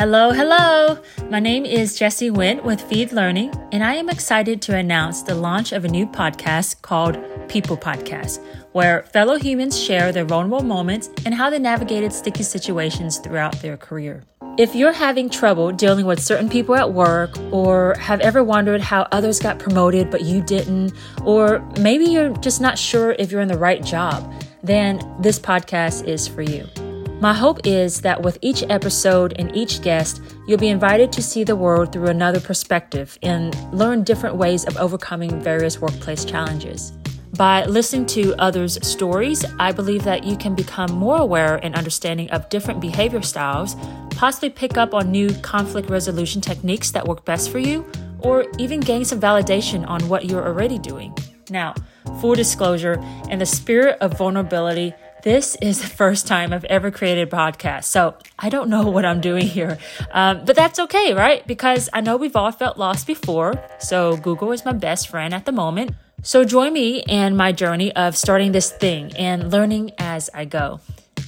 Hello, hello! My name is Jessie Wint with Feed Learning, and I am excited to announce the launch of a new podcast called People Podcast, where fellow humans share their vulnerable moments and how they navigated sticky situations throughout their career. If you're having trouble dealing with certain people at work, or have ever wondered how others got promoted but you didn't, or maybe you're just not sure if you're in the right job, then this podcast is for you. My hope is that with each episode and each guest, you'll be invited to see the world through another perspective and learn different ways of overcoming various workplace challenges. By listening to others' stories, I believe that you can become more aware and understanding of different behavior styles, possibly pick up on new conflict resolution techniques that work best for you, or even gain some validation on what you're already doing. Now, full disclosure, in the spirit of vulnerability, this is the first time I've ever created a podcast, so I don't know what I'm doing here. Um, but that's okay, right? Because I know we've all felt lost before, so Google is my best friend at the moment. So join me in my journey of starting this thing and learning as I go.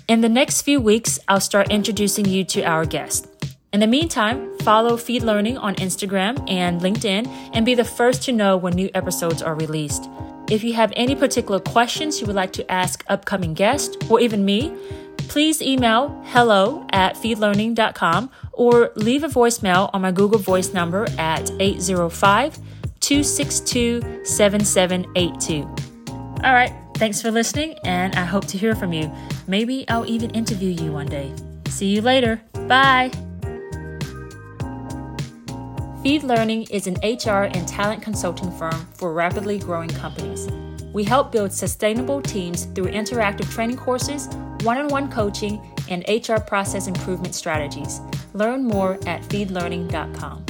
In the next few weeks, I'll start introducing you to our guest. In the meantime, follow Feed Learning on Instagram and LinkedIn and be the first to know when new episodes are released. If you have any particular questions you would like to ask upcoming guests or even me, please email hello at feedlearning.com or leave a voicemail on my Google Voice number at 805 262 7782. All right, thanks for listening, and I hope to hear from you. Maybe I'll even interview you one day. See you later. Bye. Feed Learning is an HR and talent consulting firm for rapidly growing companies. We help build sustainable teams through interactive training courses, one on one coaching, and HR process improvement strategies. Learn more at feedlearning.com.